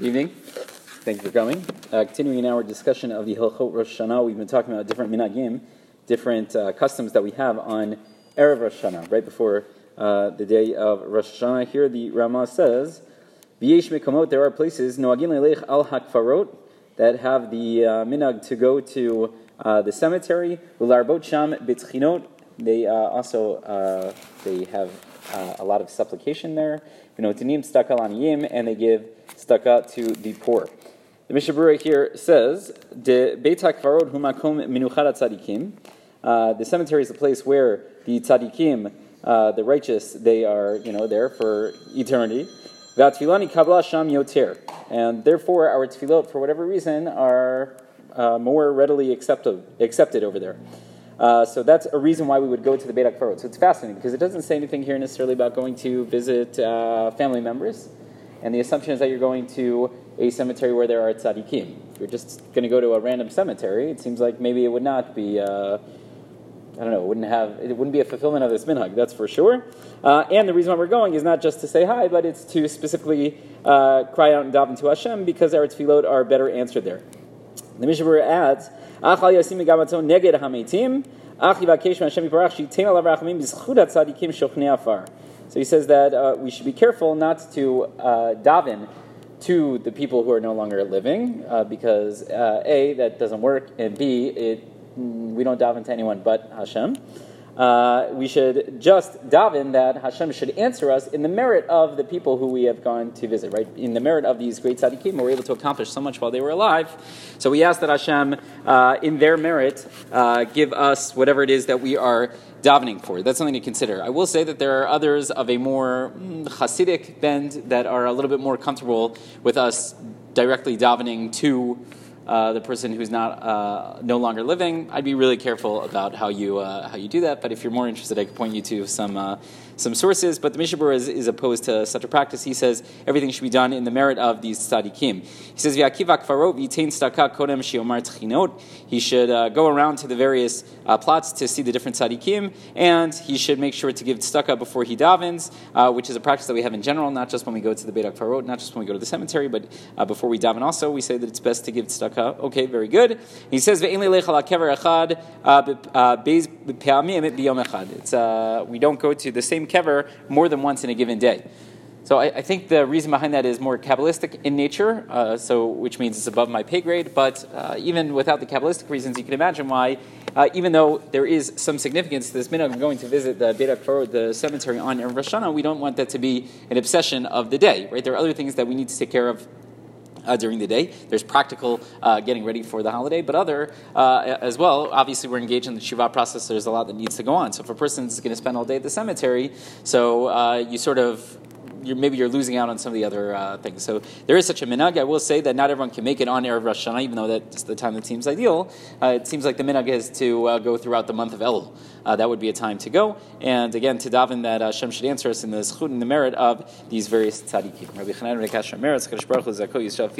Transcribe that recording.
Evening. Thank you for coming. Uh, continuing our discussion of the Hilchot Rosh Hashanah, we've been talking about different minhagim, different uh, customs that we have on Erev Rosh Hashanah, right before uh, the day of Rosh Hashanah. Here the Rama says, V'yesh mekomot, there are places, noagin leilech al hakfarot, that have the uh, minhag to go to uh, the cemetery, l'larbot sham they uh, also uh, they have uh, a lot of supplication there. V'notinim tzedakah laniyim, and they give tzedakah to the poor. The Mishnah Berurah here says, "De Beit HaKvarot hu makom minuchat tzadikim." Uh, the cemetery is a place where the tzadikim, uh, the righteous, they are you know there for eternity. V'atfilani kabla sham yoter, and therefore our tefillot, for whatever reason, are uh, more readily accepted accepted over there. Uh, so that's a reason why we would go to the Beit HaKvarot. So it's fascinating because it doesn't say anything here necessarily about going to visit uh, family members. And the assumption is that you're going to a cemetery where there are tzaddikim. If you're just going to go to a random cemetery, it seems like maybe it would not be, uh, I don't know, it wouldn't have, it wouldn't be a fulfillment of this minhag, that's for sure. Uh, and the reason why we're going is not just to say hi, but it's to specifically uh, cry out and daven to Hashem because our tefillot are better answered there. The Mishnah Berurah adds, Achal yasim gamaton neged hametim, ach yivakesh Hashem yiparach shitain alav rachamim bizchud tzadikim shochnei afar. So he says that uh, we should be careful not to uh, daven to the people who are no longer living, uh, because uh, a that doesn't work, and b it we don't daven to anyone but Hashem. Uh, we should just daven that Hashem should answer us in the merit of the people who we have gone to visit, right? In the merit of these great tzaddikim, we're able to accomplish so much while they were alive. So we ask that Hashem, uh, in their merit, uh, give us whatever it is that we are davening for. That's something to consider. I will say that there are others of a more mm, Hasidic bend that are a little bit more comfortable with us directly davening to uh, the person who's not uh, no longer living, I'd be really careful about how you uh, how you do that. But if you're more interested, I could point you to some uh, some sources. But the Mishnah Berurah is, is, opposed to such a practice. He says everything should be done in the merit of these tzaddikim. He says He should uh, go around to the various plots to see the different tzaddikim, and he should make sure to give tzedakah before he davens, which is a practice that we have in general, not just when we go to the Beit HaKvarot, not just when we go to the cemetery, but before we daven also. We say that it's best to give tzedakah Okay, very good. He says, uh, It's, uh, we don't go to the same kever more than once in a given day. So I, I, think the reason behind that is more Kabbalistic in nature, uh, so which means it's above my pay grade. But uh, even without the Kabbalistic reasons, you can imagine why, uh, even though there is some significance to this minhag going to visit the Beit HaKvarot, the cemetery on Rosh Hashanah, we don't want that to be an obsession of the day. Right? There are other things that we need to take care of uh, during the day. There's practical uh, getting ready for the holiday, but other uh, as well. Obviously, we're engaged in the shiva process. There's a lot that needs to go on. So, if a person is going to spend all day at the cemetery, so uh, you sort of you're, maybe you're losing out on some of the other uh, things. So there is such a minhag. I will say that not everyone can make it on Erev Rosh Hashanah, even though that's the time that seems ideal. Uh, it seems like the minhag is to uh, go throughout the month of Elul. Uh, that would be a time to go. And again, to daven that Hashem should answer us in the zchut and the merit of these various tzaddikim.